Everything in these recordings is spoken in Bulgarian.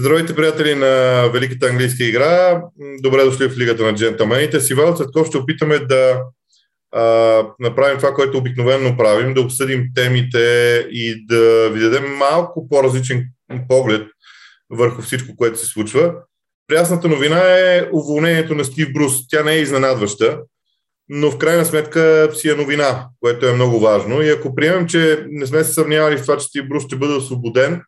Здравейте, приятели на Великата английска игра. Добре дошли в Лигата на джентълмените. С Ивал Цветков ще опитаме да а, направим това, което обикновено правим, да обсъдим темите и да ви дадем малко по-различен поглед върху всичко, което се случва. Прясната новина е уволнението на Стив Брус. Тя не е изненадваща, но в крайна сметка си е новина, което е много важно. И ако приемем, че не сме се съмнявали в това, че Стив Брус ще бъде освободен,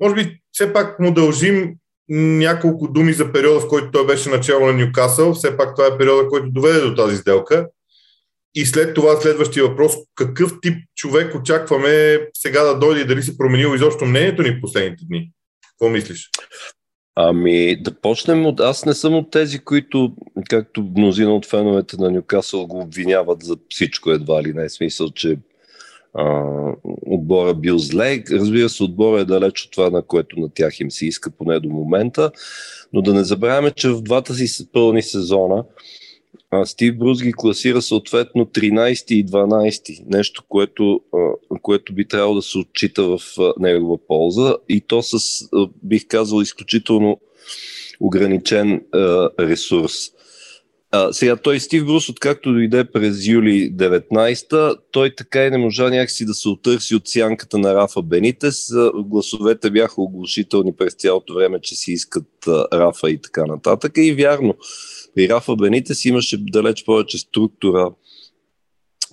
може би все пак му дължим няколко думи за периода, в който той беше начало на Ньюкасъл. Все пак това е периода, който доведе до тази сделка. И след това следващия въпрос, какъв тип човек очакваме сега да дойде и дали се променило изобщо мнението ни в последните дни? Какво мислиш? Ами да почнем от... Аз не съм от тези, които, както мнозина от феновете на Ньюкасъл го обвиняват за всичко едва ли не. Смисъл, че а, отбора бил зле. Разбира се, отбора е далеч от това, на което на тях им се иска поне до момента. Но да не забравяме, че в двата си пълни сезона а, Стив Брус ги класира съответно 13 и 12. Нещо, което, а, което би трябвало да се отчита в а, негова полза. И то с, а, бих казал, изключително ограничен а, ресурс. А, сега той Стив Брус, откакто дойде през юли 19-та, той така и не можа някакси да се отърси от сянката на Рафа Бенитес. Гласовете бяха оглушителни през цялото време, че си искат Рафа и така нататък. И вярно, при Рафа Бенитес имаше далеч повече структура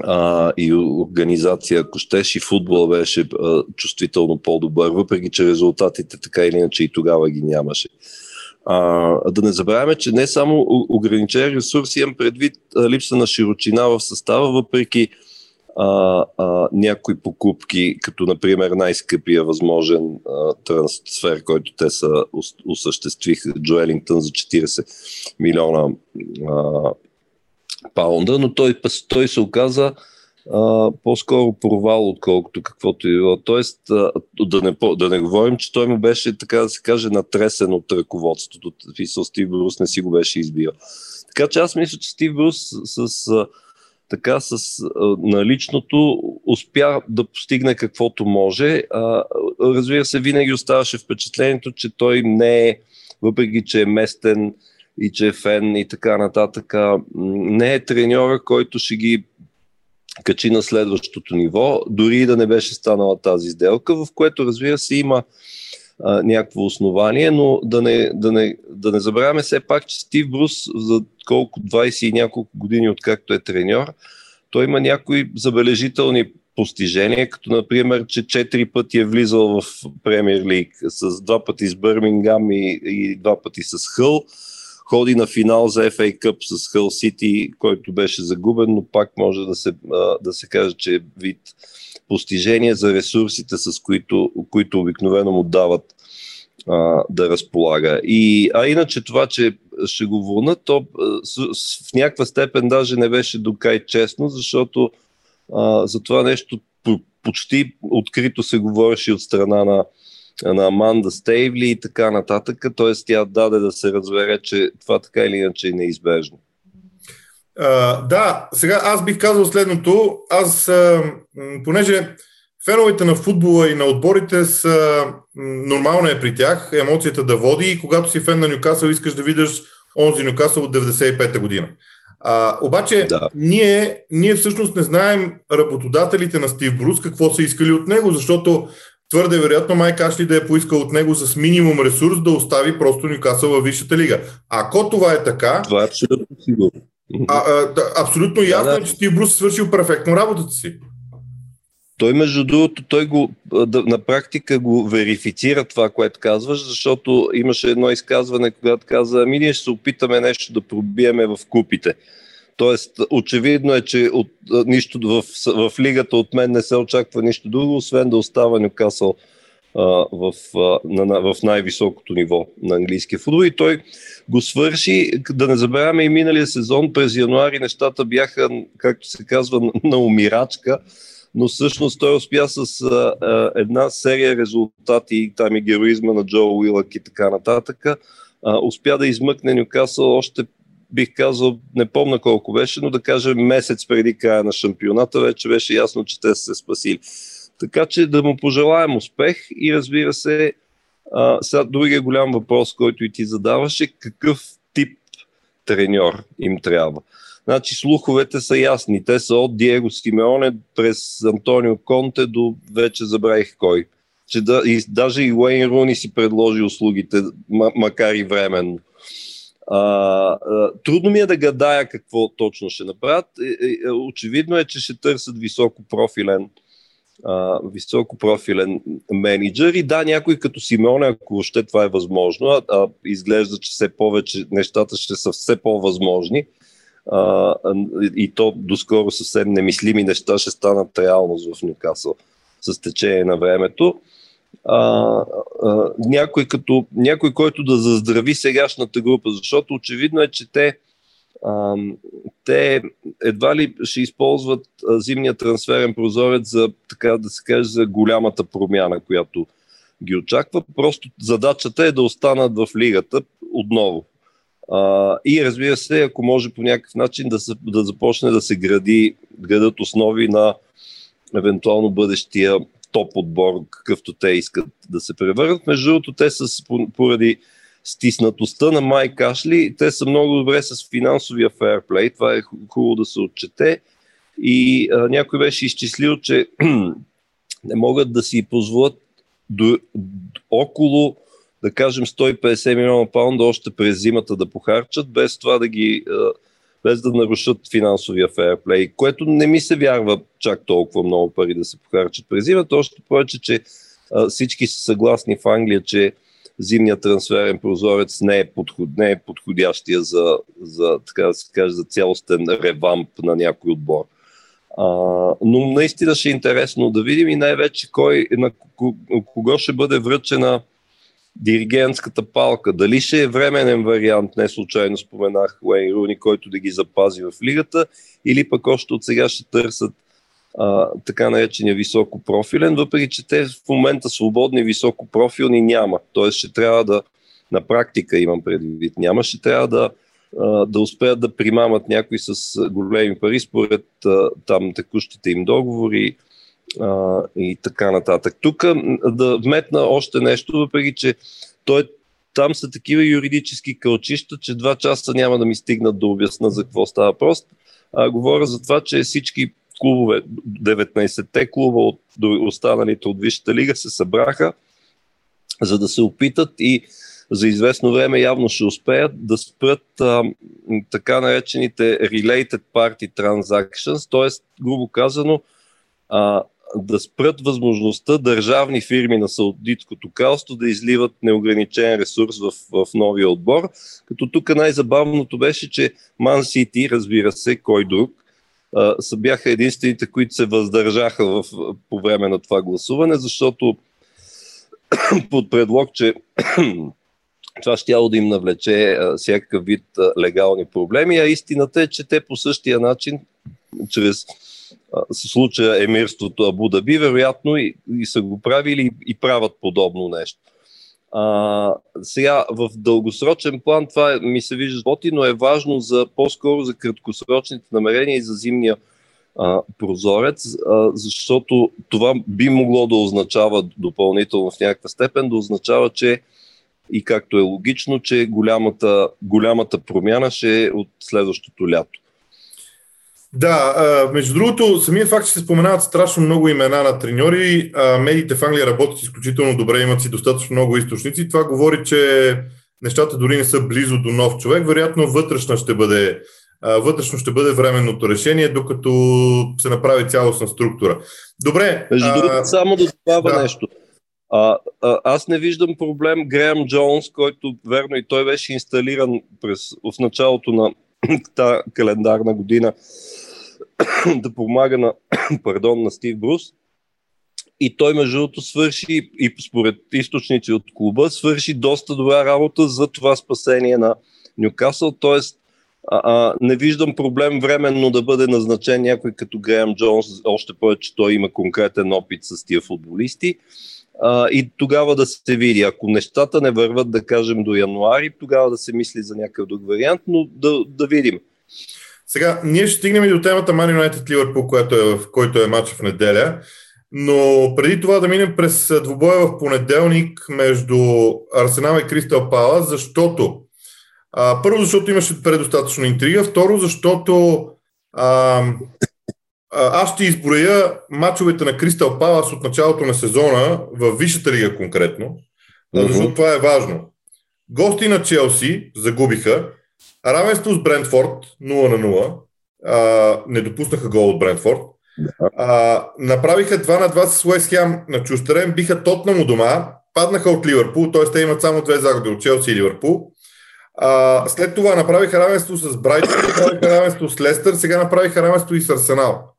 а, и организация, ако щеш, и футбол беше а, чувствително по-добър, въпреки че резултатите така или иначе и тогава ги нямаше. А, да не забравяме, че не само ограничен ресурс, имам предвид липса на широчина в състава, въпреки а, а, някои покупки, като например най-скъпия възможен а, трансфер, който те са осъществиха Джоелингтън за 40 милиона а, паунда, но той, той се оказа а, по-скоро провал, отколкото каквото е било. Тоест, а, да, не, да не говорим, че той му беше, така да се каже, натресен от ръководството. Фисъл Стив Брус не си го беше избил. Така че аз мисля, че Стив Брус с, с така с а, наличното успя да постигне каквото може. А, разбира се, винаги оставаше впечатлението, че той не е, въпреки че е местен и че е фен и така нататък, не е треньора, който ще ги качи на следващото ниво, дори и да не беше станала тази сделка, в което разбира се има а, някакво основание, но да не, да, не, да не забравяме все пак, че Стив Брус за колко 20 и няколко години откакто е треньор, той има някои забележителни постижения, като например, че четири пъти е влизал в Премьер Лиг, с два пъти с Бърмингам и, и два пъти с Хъл ходи на финал за FA Cup с Хъл Сити, който беше загубен, но пак може да се, да се каже, че е вид постижение за ресурсите, с които, които обикновено му дават а, да разполага. И, а иначе това, че ще го върнат, то с, с, в някаква степен даже не беше докай честно, защото а, за това нещо почти открито се говореше от страна на на Аманда Стейвли и така нататък. Т.е. тя даде да се разбере, че това така или иначе е неизбежно. Uh, да, сега аз бих казал следното. Аз, uh, понеже феновете на футбола и на отборите са нормално е при тях емоцията да води и когато си фен на Нюкасъл искаш да видиш онзи Нюкасъл от 95-та година. А, обаче да. ние, ние всъщност не знаем работодателите на Стив Брус какво са искали от него, защото твърде вероятно Майк Ашли да е поискал от него с минимум ресурс да остави просто Нюкасъл във Висшата лига. Ако това е така... Това е абсолютно сигурно. А, а, да, абсолютно ясно да, да. е, че Стив Брус е свършил перфектно работата си. Той, между другото, той го, да, на практика го верифицира това, което казваш, защото имаше едно изказване, когато каза, ами ние ще се опитаме нещо да пробиеме в купите. Тоест, очевидно е, че от, нищо в, в лигата от мен не се очаква нищо друго, освен да остава Нюкасъл в, на, в най-високото ниво на английския футбол. И той го свърши. Да не забравяме и миналия сезон, през януари нещата бяха, както се казва, на умирачка, но всъщност той успя с а, а, една серия резултати, там и героизма на Джо Уилък и така нататък, а, успя да измъкне Нюкасъл още бих казал, не помна колко беше, но да кажем месец преди края на шампионата вече беше ясно, че те са се спасили. Така че да му пожелаем успех и разбира се, А, сега другия голям въпрос, който и ти задаваше, какъв тип треньор им трябва. Значи слуховете са ясни. Те са от Диего Симеоне през Антонио Конте до вече забравих кой. Че да, и, даже и Уейн Руни си предложи услугите, макар и временно. А, а, трудно ми е да гадая какво точно ще направят. Е, е, е, очевидно е, че ще търсят високо профилен а, високо профилен менеджер и да, някой като Симеоне, ако още това е възможно, а, а изглежда, че все повече нещата ще са все по-възможни а, и то доскоро съвсем немислими неща ще станат реалност в Нюкасъл с течение на времето. А, а, някой, като, някой, който да заздрави сегашната група, защото очевидно е, че те а, те едва ли ще използват зимния трансферен прозорец за, така да се каже, за голямата промяна, която ги очаква. Просто задачата е да останат в лигата отново. А, и разбира се, ако може по някакъв начин да, се, да започне да се гради, градат основи на евентуално бъдещия топ отбор, какъвто те искат да се превърнат. Между другото, те са поради стиснатостта на Майк Ашли, те са много добре с финансовия фейрплей, това е хубаво да се отчете. И а, някой беше изчислил, че не могат да си позволят до, около, да кажем, 150 милиона паунда още през зимата да похарчат, без това да ги, без да нарушат финансовия фейрплей, което не ми се вярва чак толкова много пари да се похарчат през зимата, още повече, че всички са съгласни в Англия, че зимният трансферен прозорец не е, подход, не е подходящия за, за, така да се каже, за цялостен ревамп на някой отбор. А, но наистина ще е интересно да видим и най-вече кой, на кого ще бъде връчена диригентската палка. Дали ще е временен вариант, не случайно споменах Уейн Руни, който да ги запази в лигата, или пък още от сега ще търсят а, така наречения високопрофилен, въпреки че те в момента свободни високопрофилни няма. Тоест ще трябва да, на практика имам предвид, няма, ще трябва да, да успеят да примамат някой с големи пари според там текущите им договори а, и така нататък. Тук да вметна още нещо, въпреки че той там са такива юридически кълчища, че два часа няма да ми стигнат да обясна за какво става просто. А, говоря за това, че всички клубове, 19-те клуба от останалите от Висшата лига се събраха, за да се опитат и за известно време явно ще успеят да спрат а, така наречените related party transactions, т.е. грубо казано а, да спрат възможността държавни фирми на Саудитското кралство да изливат неограничен ресурс в, в новия отбор. Като тук най-забавното беше, че Man City, разбира се, кой друг, са бяха единствените, които се въздържаха в, по време на това гласуване, защото под предлог, че това ще да им навлече всякакъв вид а, легални проблеми, а истината е, че те по същия начин, чрез а, случая емирството Абу Даби, вероятно и, и са го правили и, правят подобно нещо. А, сега, в дългосрочен план това ми се вижда работи, но е важно за по-скоро за краткосрочните намерения и за зимния а, прозорец, а, защото това би могло да означава допълнително в някаква степен, да означава, че и както е логично, че голямата, голямата промяна ще е от следващото лято. Да, а, между другото, самия факт, че се споменават страшно много имена на треньори, а, медиите в Англия работят изключително добре, имат си достатъчно много източници. Това говори, че нещата дори не са близо до нов човек. Вероятно, вътрешно ще бъде, а, вътрешно ще бъде временното решение, докато се направи цялостна структура. Добре. Между другото, само да добавя да. нещо. А, а, аз не виждам проблем Греъм Джонс, който верно и той беше инсталиран през, в началото на тази календарна година да помага на, пардон, на Стив Брус. И той, между другото, свърши, и според източници от клуба, свърши доста добра работа за това спасение на Нюкасъл. Тоест, а, а, не виждам проблем временно да бъде назначен някой като Греъм Джонс, още повече, че той има конкретен опит с тия футболисти. А, и тогава да се види. Ако нещата не върват, да кажем, до януари, тогава да се мисли за някакъв друг вариант, но да, да видим. Сега, ние ще стигнем и до темата Man United Liverpool, което е, в който е матч в неделя. Но преди това да минем през двубоя в понеделник между Арсенал и Кристал Пала, защото а, първо, защото имаше предостатъчно интрига, второ, защото а, аз ще изброя мачовете на Кристал Палас от началото на сезона, в Висшата лига конкретно, mm-hmm. защото това е важно. Гости на Челси загубиха, равенство с Брентфорд 0 на 0, а, не допуснаха гол от Брентфорд, а, направиха 2 на 2 с Уест Хем на чужтерен, биха Тотнам у дома, паднаха от Ливърпул, т.е. те имат само две загуби от Челси и Ливърпул. А, след това направиха равенство с Брайтън, направиха равенство с Лестър, сега направиха равенство и с Арсенал.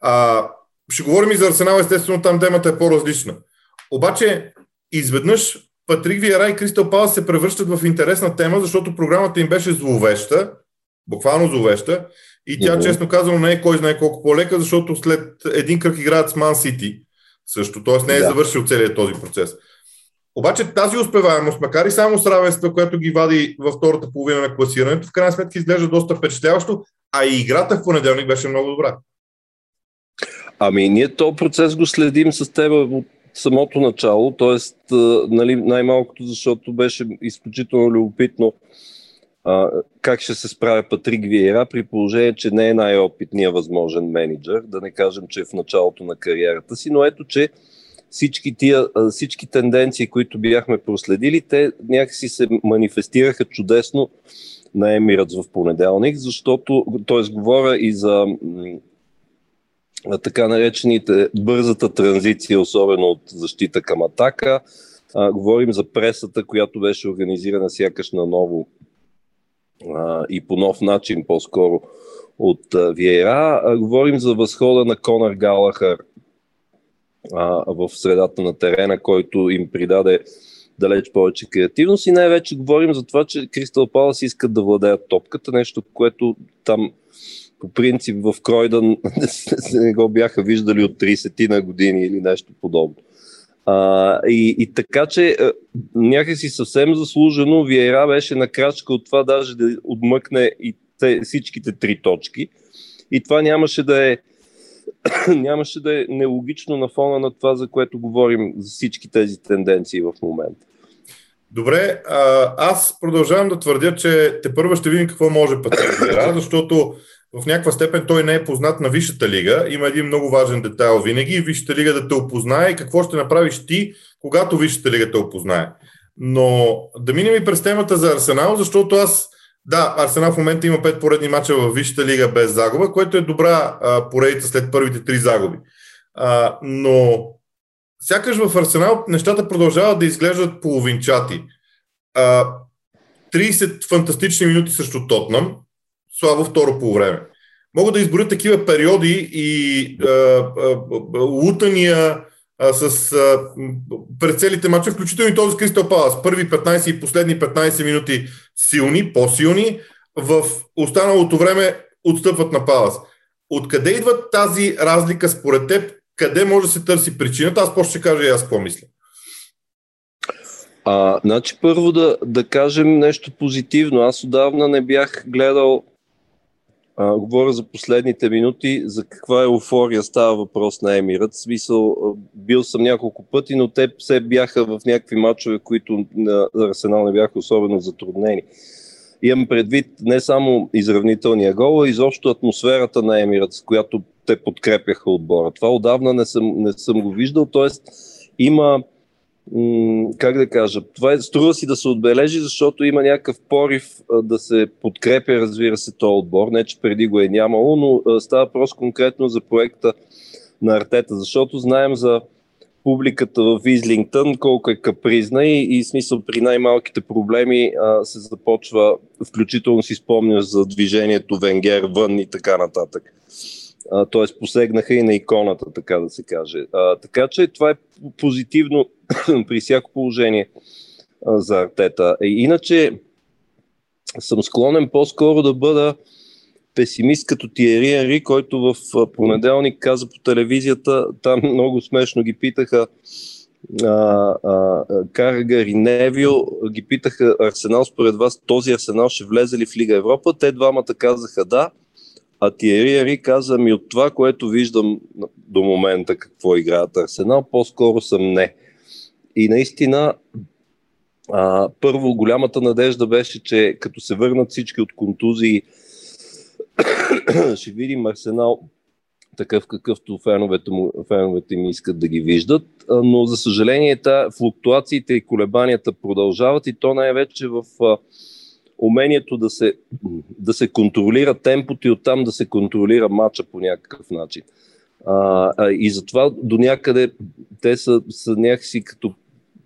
А, ще говорим и за Арсенал, естествено там темата е по-различна. Обаче, изведнъж Патрик Виера и Кристал Палас се превръщат в интересна тема, защото програмата им беше зловеща, буквално зловеща, и тя, mm-hmm. честно казано, не е кой знае колко по-лека, защото след един кръг играят с Ман Сити също, т.е. не е да. завършил целият този процес. Обаче тази успеваемост, макар и само с равенства, което ги вади във втората половина на класирането, в крайна сметка изглежда доста впечатляващо, а и играта в понеделник беше много добра. Ами, ние този процес го следим с теб от самото начало, т.е. Нали, най-малкото, защото беше изключително любопитно а, как ще се справя Патрик Виера при положение, че не е най-опитният възможен менеджер, да не кажем, че е в началото на кариерата си, но ето, че всички, тия, всички тенденции, които бяхме проследили, те някакси се манифестираха чудесно на Емиратс в понеделник, защото, т.е. говоря и за така наречените бързата транзиция, особено от защита към атака. А, говорим за пресата, която беше организирана сякаш на ново а, и по нов начин по-скоро от Виера. Говорим за възхода на Конър Галахър а, в средата на терена, който им придаде далеч повече креативност и най-вече говорим за това, че Кристал Палас искат да владеят топката, нещо, което там по принцип в Кройдън не го бяха виждали от 30 на години или нещо подобно. А, и, и така, че някакси съвсем заслужено Виера беше на крачка от това даже да отмъкне и те, всичките три точки. И това нямаше да е нямаше да е нелогично на фона на това, за което говорим, за всички тези тенденции в момента. Добре, аз продължавам да твърдя, че те първо ще видим какво може Патрик защото в някаква степен той не е познат на Висшата лига. Има един много важен детайл винаги. Висшата лига да те опознае и какво ще направиш ти, когато Висшата лига те опознае. Но да минем и през темата за Арсенал, защото аз, да, Арсенал в момента има пет поредни мача в Висшата лига без загуба, което е добра а, поредица след първите три загуби. А, но сякаш в Арсенал нещата продължават да изглеждат половинчати. А, 30 фантастични минути срещу Тотнам, слабо второ по време. Мога да изборя такива периоди и а, а, а, лутания а, с а, пред целите мача, включително и този Кристал Палас. Първи 15 и последни 15 минути силни, по-силни, в останалото време отстъпват на Палас. Откъде идва тази разлика според теб? Къде може да се търси причината? Аз после ще кажа и аз какво мисля. А, значи първо да, да кажем нещо позитивно. Аз отдавна не бях гледал а, говоря за последните минути, за каква еуфория става въпрос на Емират. Смисъл, бил съм няколко пъти, но те все бяха в някакви матчове, които на Арсенал не бяха особено затруднени. Имам предвид не само изравнителния гол, а изобщо атмосферата на Емират, с която те подкрепяха отбора. Това отдавна не съм, не съм го виждал, т.е. има как да кажа, това е, струва си да се отбележи, защото има някакъв порив да се подкрепя, разбира се, този отбор. Не, че преди го е нямало, но става просто конкретно за проекта на Артета, защото знаем за публиката в Излингтън колко е капризна и, и смисъл при най-малките проблеми а, се започва, включително си спомняш за движението Венгер вън и така нататък т.е. посегнаха и на иконата, така да се каже. А, така че това е позитивно при всяко положение за артета. И, иначе съм склонен по-скоро да бъда песимист като Тиери Енри, който в понеделник каза по телевизията, там много смешно ги питаха Карагар и Невил, ги питаха Арсенал според вас, този Арсенал ще влезе ли в Лига Европа? Те двамата казаха да, а Тиери Ери каза ми от това, което виждам до момента какво играят Арсенал, по-скоро съм не. И наистина, а, първо, голямата надежда беше, че като се върнат всички от контузии, ще видим Арсенал такъв какъвто феновете, му, феновете ми искат да ги виждат, но за съжаление та, флуктуациите и колебанията продължават и то най-вече в а, умението да се, да се контролира темпото и оттам да се контролира матча по някакъв начин. А, а, и затова до някъде те са, са някакси като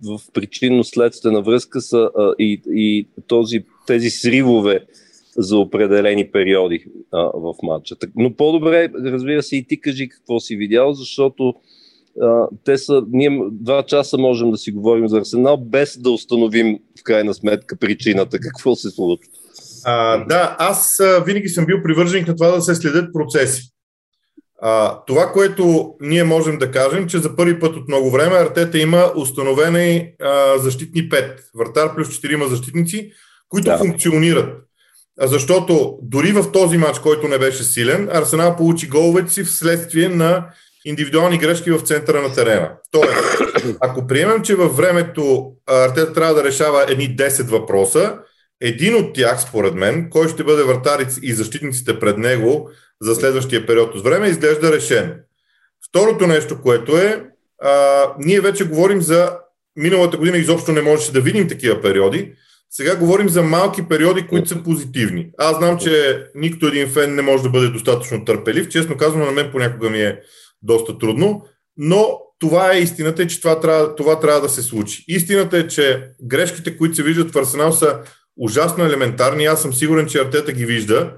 в причинно-следствена връзка са а, и, и този, тези сривове за определени периоди а, в матча. Но по-добре, разбира се, и ти кажи какво си видял, защото а, те са, ние два часа можем да си говорим за Арсенал, без да установим в крайна сметка причината, какво се случва. А, да, аз а, винаги съм бил привърженик на това да се следят процеси. А, това, което ние можем да кажем, че за първи път от много време Артета има установени а, защитни пет. Вратар плюс 4 защитници, които да. функционират. Защото дори в този матч, който не беше силен, Арсенал получи головете си вследствие на индивидуални грешки в центъра на терена. Тоест, ако приемем, че във времето Артета трябва да решава едни 10 въпроса, един от тях, според мен, кой ще бъде вратарец и защитниците пред него за следващия период от време, изглежда решен. Второто нещо, което е, а, ние вече говорим за миналата година изобщо не можеше да видим такива периоди, сега говорим за малки периоди, които са позитивни. Аз знам, че никто един фен не може да бъде достатъчно търпелив. Честно казвам, на мен понякога ми е доста трудно, но това е истината, че това трябва, това трябва да се случи. Истината е, че грешките, които се виждат в Арсенал са ужасно елементарни. Аз съм сигурен, че Артета ги вижда,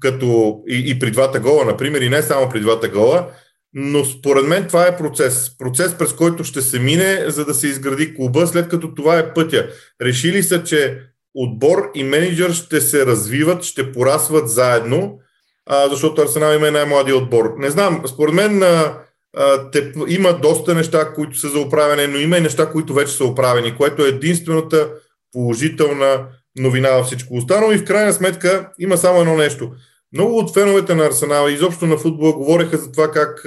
като и, и при двата гола, например, и не само при двата гола. Но според мен това е процес. Процес, през който ще се мине, за да се изгради клуба, след като това е пътя. Решили са, че отбор и менеджер ще се развиват, ще порасват заедно, а, защото Арсенал има най-младия отбор. Не знам, според мен а, а, те, има доста неща, които са за управяне, но има и неща, които вече са управени, което е единствената положителна новина във всичко останало. И в крайна сметка има само едно нещо – много от феновете на Арсенала и изобщо на футбола говореха за това как,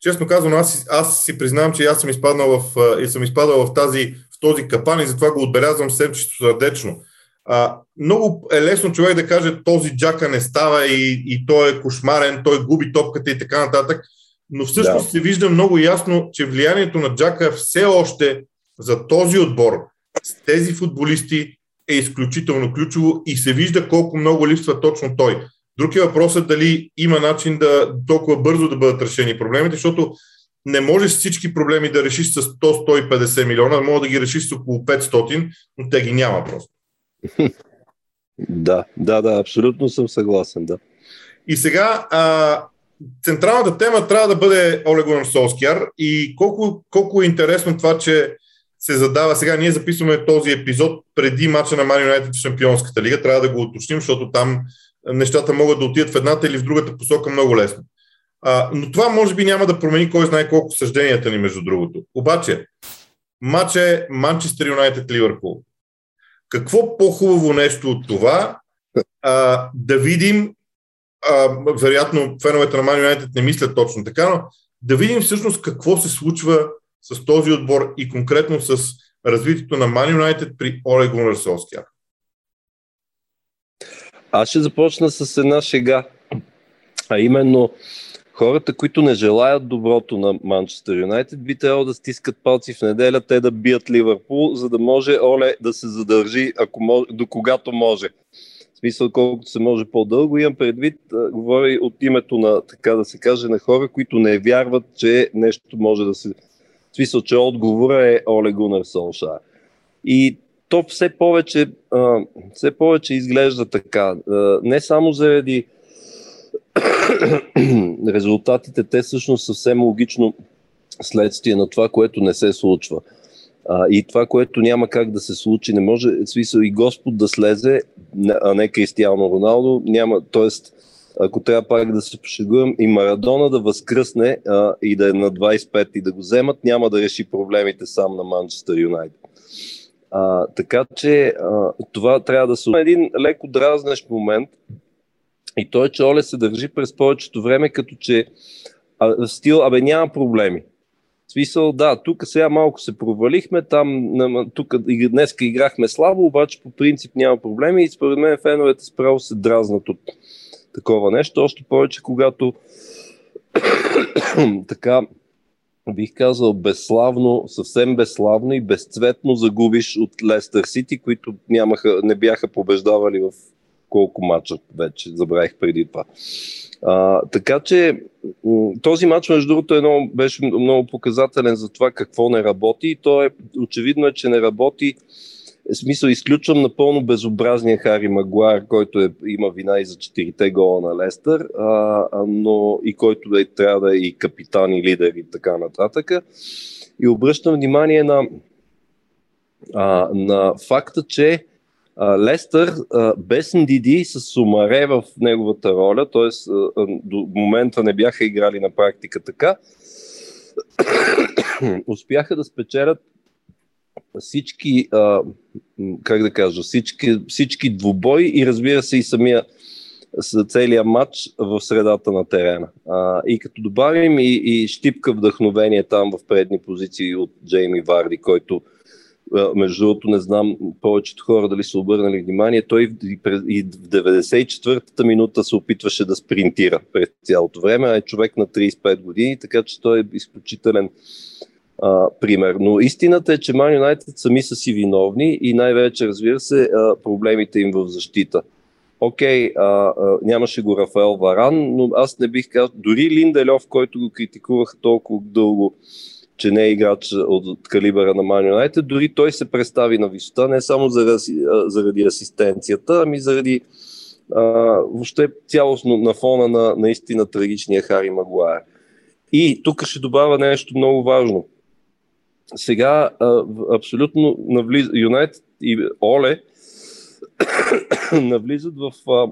честно казвам, аз, аз си признавам, че аз съм изпаднал в, и съм изпадал в, тази, в този капан и затова го отбелязвам съвсем чисто сърдечно. А, много е лесно човек да каже, този джака не става и, и той е кошмарен, той губи топката и така нататък, но всъщност да. се вижда много ясно, че влиянието на джака все още за този отбор с тези футболисти е изключително ключово и се вижда колко много липсва точно той. Друг е въпросът дали има начин да толкова бързо да бъдат решени проблемите, защото не можеш всички проблеми да решиш с 100-150 милиона, може да ги решиш с около 500, но те ги няма просто. Да, да, да, абсолютно съм съгласен, да. И сега а, централната тема трябва да бъде Оле Гунар Солскияр и колко, колко е интересно това, че се задава сега. Ние записваме този епизод преди мача на Ман Юнайтед в Шампионската лига. Трябва да го уточним, защото там нещата могат да отидат в едната или в другата посока много лесно. А, но това може би няма да промени кой знае колко съжденията ни, между другото. Обаче, матч е Манчестър Юнайтед Ливърпул. Какво по-хубаво нещо от това а, да видим, а, вероятно феновете на Ман Юнайтед не мислят точно така, но да видим всъщност какво се случва с този отбор и конкретно с развитието на Ман Юнайтед при Олег Гунар Солскияр. Аз ще започна с една шега. А именно, хората, които не желаят доброто на Манчестър Юнайтед, би трябвало да стискат палци в неделя, те да бият Ливърпул, за да може Оле да се задържи ако може, до когато може. В смисъл, колкото се може по-дълго. Имам предвид, говори от името на, така да се каже, на хора, които не вярват, че нещо може да се... В смисъл, че отговора е Оле Гунар Солшар. И то все повече, а, все повече изглежда така. А, не само заради резултатите, те всъщност съвсем логично следствие на това, което не се случва. А, и това, което няма как да се случи, не може, смисъл и Господ да слезе, а не Кристиано Роналдо, няма, т.е. ако трябва пак да се пошегувам, и Марадона да възкръсне а, и да е на 25 и да го вземат, няма да реши проблемите сам на Манчестър Юнайтед. Така че а, това трябва да се... Един леко дразнещ момент и той, че Оле се държи през повечето време, като че а, стил, абе няма проблеми. В смисъл, да, тук сега малко се провалихме, там, тук днес играхме слабо, обаче по принцип няма проблеми и според мен феновете справо се дразнат от такова нещо, още повече когато така бих казал безславно, съвсем безславно и безцветно загубиш от Лестър Сити, които нямаха, не бяха побеждавали в колко мача вече, забравих преди това. А, така че този матч, между другото, едно, беше много показателен за това какво не работи и то е очевидно е, че не работи смисъл, изключвам напълно безобразния Хари Магуар, който е, има вина и за четирите гола на Лестър, а, но и който е, трябва да е и капитан и лидер и така нататък. И обръщам внимание на, а, на факта, че а, Лестър а, без Ндиди с Сумаре в неговата роля, т.е. до момента не бяха играли на практика така, успяха да спечелят всички, а, как да кажа, всички, всички двубои и разбира се и самия целият матч в средата на терена. А, и като добавим и, и щипка вдъхновение там в предни позиции от Джейми Варди, който между другото не знам повечето хора дали са обърнали внимание, той и в 94-та минута се опитваше да спринтира през цялото време, а е човек на 35 години, така че той е изключителен а, пример. Но истината е, че Man United сами са си виновни и най-вече, разбира се, а, проблемите им в защита. Окей, а, а, нямаше го Рафаел Варан, но аз не бих казал, дори Линделев, който го критикувах толкова дълго, че не е играч от калибъра на Man United, дори той се представи на висота, не само заради, заради асистенцията, ами заради а, въобще цялостно на фона на наистина трагичния Хари Магуайер. И тук ще добавя нещо много важно сега абсолютно навлиза, Юнайтед и Оле навлизат в а,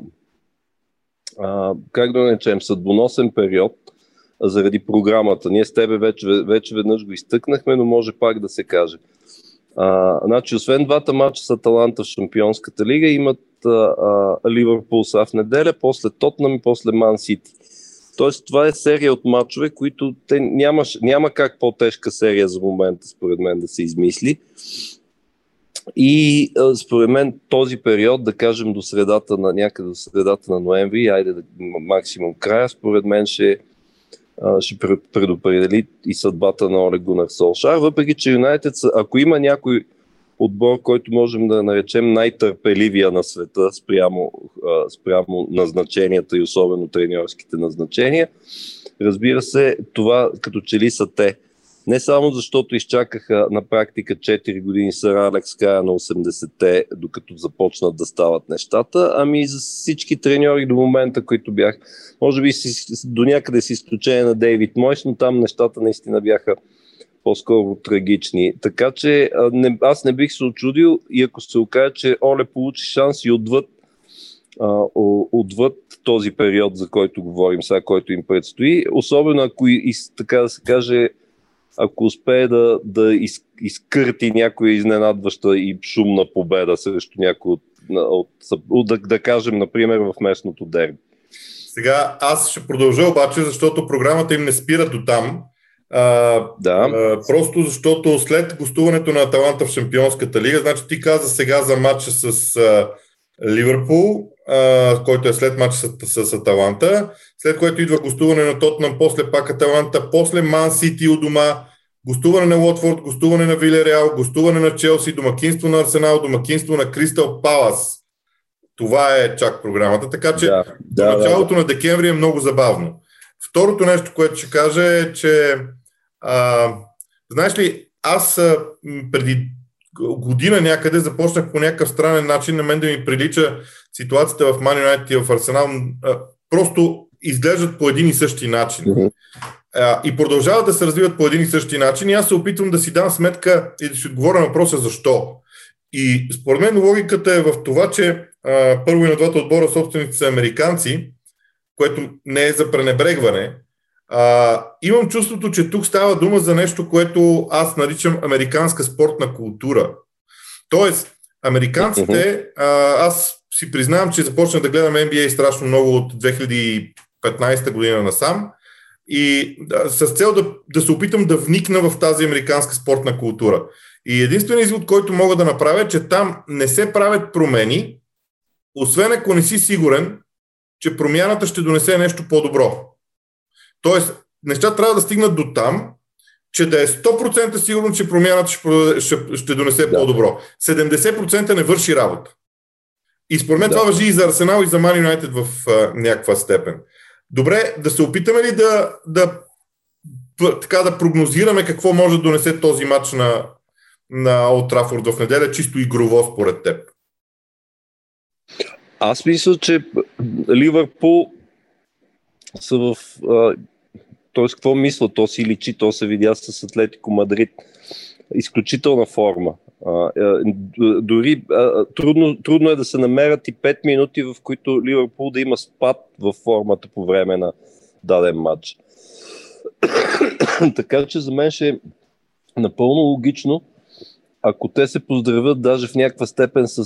а, как да наречем, съдбоносен период заради програмата. Ние с тебе вече, вече веднъж го изтъкнахме, но може пак да се каже. А, значи, освен двата мача с Аталанта в Шампионската лига, имат а, Ливърпул са в неделя, после Тотнам и после Ман Сити. Тоест, това е серия от матчове, които те няма, няма как по-тежка серия за момента, според мен, да се измисли. И според мен този период, да кажем до средата на някъде до средата на ноември, айде да, максимум края, според мен ще, ще предопредели и съдбата на Олег Гунар Солшар, въпреки че Юнайтед, ако има някой отбор, който можем да наречем най-търпеливия на света спрямо, спрямо назначенията и особено треньорските назначения. Разбира се, това като че ли са те. Не само защото изчакаха на практика 4 години сър Алекс края на 80-те, докато започнат да стават нещата, ами и за всички треньори до момента, които бях. Може би до някъде с изключение на Дейвид Мойс, но там нещата наистина бяха по-скоро трагични. Така че не, аз не бих се очудил и ако се окаже, че Оле получи шанс и отвъд, а, отвъд този период, за който говорим сега, който им предстои, особено ако и, така да се каже, ако успее да, да из, изкърти някоя изненадваща и шумна победа срещу някой от, от, от да, да кажем, например, в местното дерби. Сега аз ще продължа обаче, защото програмата им не спира до там. А, да. а, просто защото след гостуването на Аталанта в Шампионската лига, значи ти каза сега за матча с а, Ливърпул, а, който е след матча с, с Аталанта, след което идва гостуване на Тотнам, после пак Аталанта, после Ман Сити у дома, гостуване на Лотфорд, гостуване на Вилереал, гостуване на Челси, домакинство на Арсенал, домакинство на Кристал Палас. Това е чак програмата, така че да, да, началото да, да. на декември е много забавно. Второто нещо, което ще кажа е, че а, знаеш ли, аз преди година някъде започнах по някакъв странен начин на мен да ми прилича ситуацията в Man United и в Арсенал. Просто изглеждат по един и същи начин. А, и продължават да се развиват по един и същи начин. И аз се опитвам да си дам сметка и да си отговоря на въпроса защо. И според мен логиката е в това, че а, първо и на двата отбора собственици са американци, което не е за пренебрегване, а, имам чувството, че тук става дума за нещо, което аз наричам американска спортна култура. Тоест, американците, а, аз си признавам, че започнах да гледам NBA страшно много от 2015 година насам и да, с цел да, да се опитам да вникна в тази американска спортна култура. И единственият извод, който мога да направя е, че там не се правят промени, освен ако не си сигурен, че промяната ще донесе нещо по-добро. Тоест, неща трябва да стигнат до там, че да е 100% сигурно, че промяната ще, ще, ще донесе да. по-добро. 70% не върши работа. И според мен да. това въжи и за Арсенал, и за Ман Юнайтед в а, някаква степен. Добре, да се опитаме ли да, да, така да прогнозираме какво може да донесе този матч на, на Олд Трафорд в неделя, чисто игрово според теб? Аз мисля, че Ливърпул са в... Т.е. какво мисля? То си личи, то се видя с Атлетико Мадрид. Изключителна форма. А, дори трудно, трудно е да се намерят и 5 минути, в които Ливърпул да има спад в формата по време на даден матч. така че за мен ще е напълно логично, ако те се поздравят даже в някаква степен с,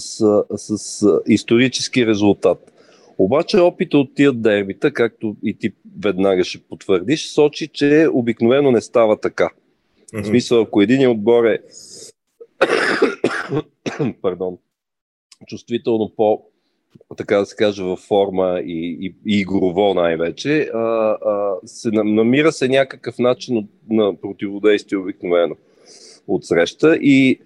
с исторически резултат. Обаче опита от тия дербита, както и ти веднага ще потвърдиш, сочи, че обикновено не става така. Mm-hmm. В смисъл, ако един отбор е пардон, чувствително по така да се каже, във форма и, и, и игрово най-вече, а, а, се намира се някакъв начин на противодействие обикновено от среща и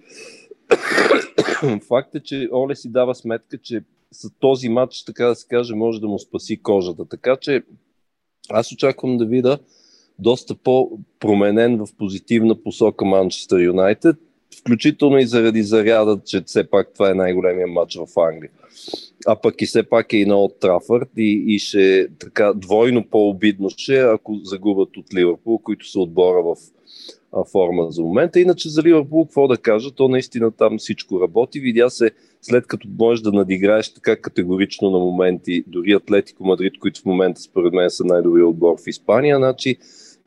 факт е, че Оле си дава сметка, че с този матч, така да се каже, може да му спаси кожата. Така че аз очаквам да видя доста по-променен в позитивна посока Манчестър Юнайтед, включително и заради заряда, че все пак това е най-големия матч в Англия. А пък и все пак е и на Олд Трафърд и, и ще така двойно по-обидно ще, ако загубят от Ливърпул, които са отбора в форма за момента. Иначе за Ливърпул, какво да кажа, то наистина там всичко работи. Видя се, след като можеш да надиграеш така категорично на моменти, дори Атлетико Мадрид, които в момента според мен са най-добрият отбор в Испания, значи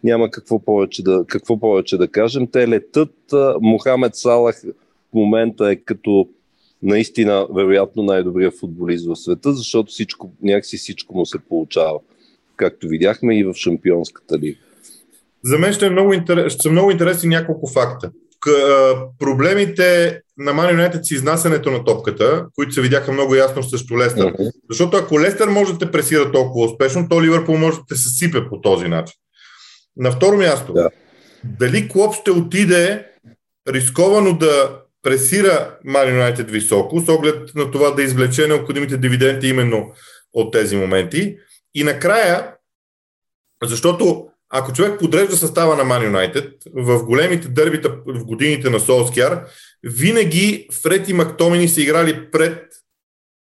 няма какво повече да, какво повече да кажем. Те летат. Мохамед Салах в момента е като наистина, вероятно, най-добрият футболист в света, защото всичко, някакси всичко му се получава. Както видяхме и в Шампионската лига. За мен ще, е много интерес, ще са много интересни няколко факта. К, а, проблемите на Ман Юнайтед с изнасянето на топката, които се видяха много ясно срещу Лестър. Uh-huh. Защото ако Лестър може да те пресира толкова успешно, то Ливърпул може да те се сипе по този начин. На второ място, да. дали Клоп ще отиде рисковано да пресира Ман Юнайтед високо, с оглед на това да извлече необходимите дивиденти именно от тези моменти. И накрая, защото ако човек подрежда състава на Ман Юнайтед в големите дърбита в годините на Солскияр, винаги Фред и Мактомини са играли пред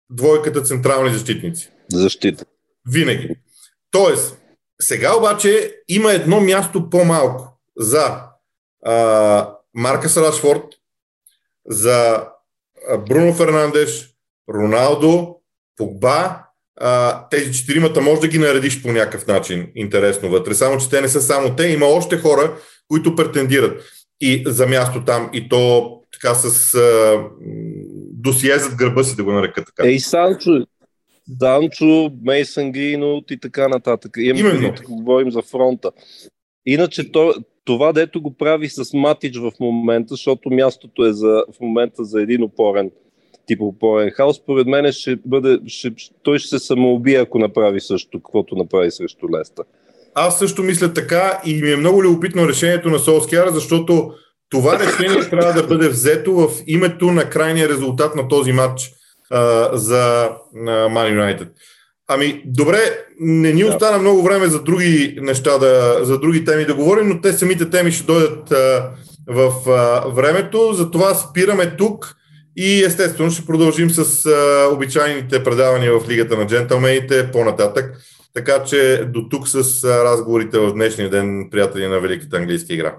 двойката централни защитници. Защита. Винаги. Тоест, сега обаче има едно място по-малко за а, Маркас Рашфорд, за Бруно Фернандеш, Роналдо, Погба. А, тези четиримата може да ги наредиш по някакъв начин интересно вътре. Само, че те не са само те. Има още хора, които претендират и за място там. И то така с а, досие зад гърба си да го нарека така. Ей, Санчо, Данчо, Мейсън Гринолд и така нататък. Именно. Тук говорим за фронта. Иначе то, това, дето го прави с Матич в момента, защото мястото е за, в момента за един опорен тип опорен хаос, според мен ще бъде, ще, той ще се самоубие, ако направи също, каквото направи срещу Леста. Аз също мисля така и ми е много любопитно решението на Солскияра, защото това решение трябва да бъде взето в името на крайния резултат на този матч а, за Man United. Ами, добре, не ни остана много време за други неща, да, за други теми да говорим, но те самите теми ще дойдат а, в а, времето, затова спираме тук и естествено ще продължим с а, обичайните предавания в Лигата на джентълмените по-нататък. Така че до тук с разговорите в днешния ден, приятели на Великата английска игра.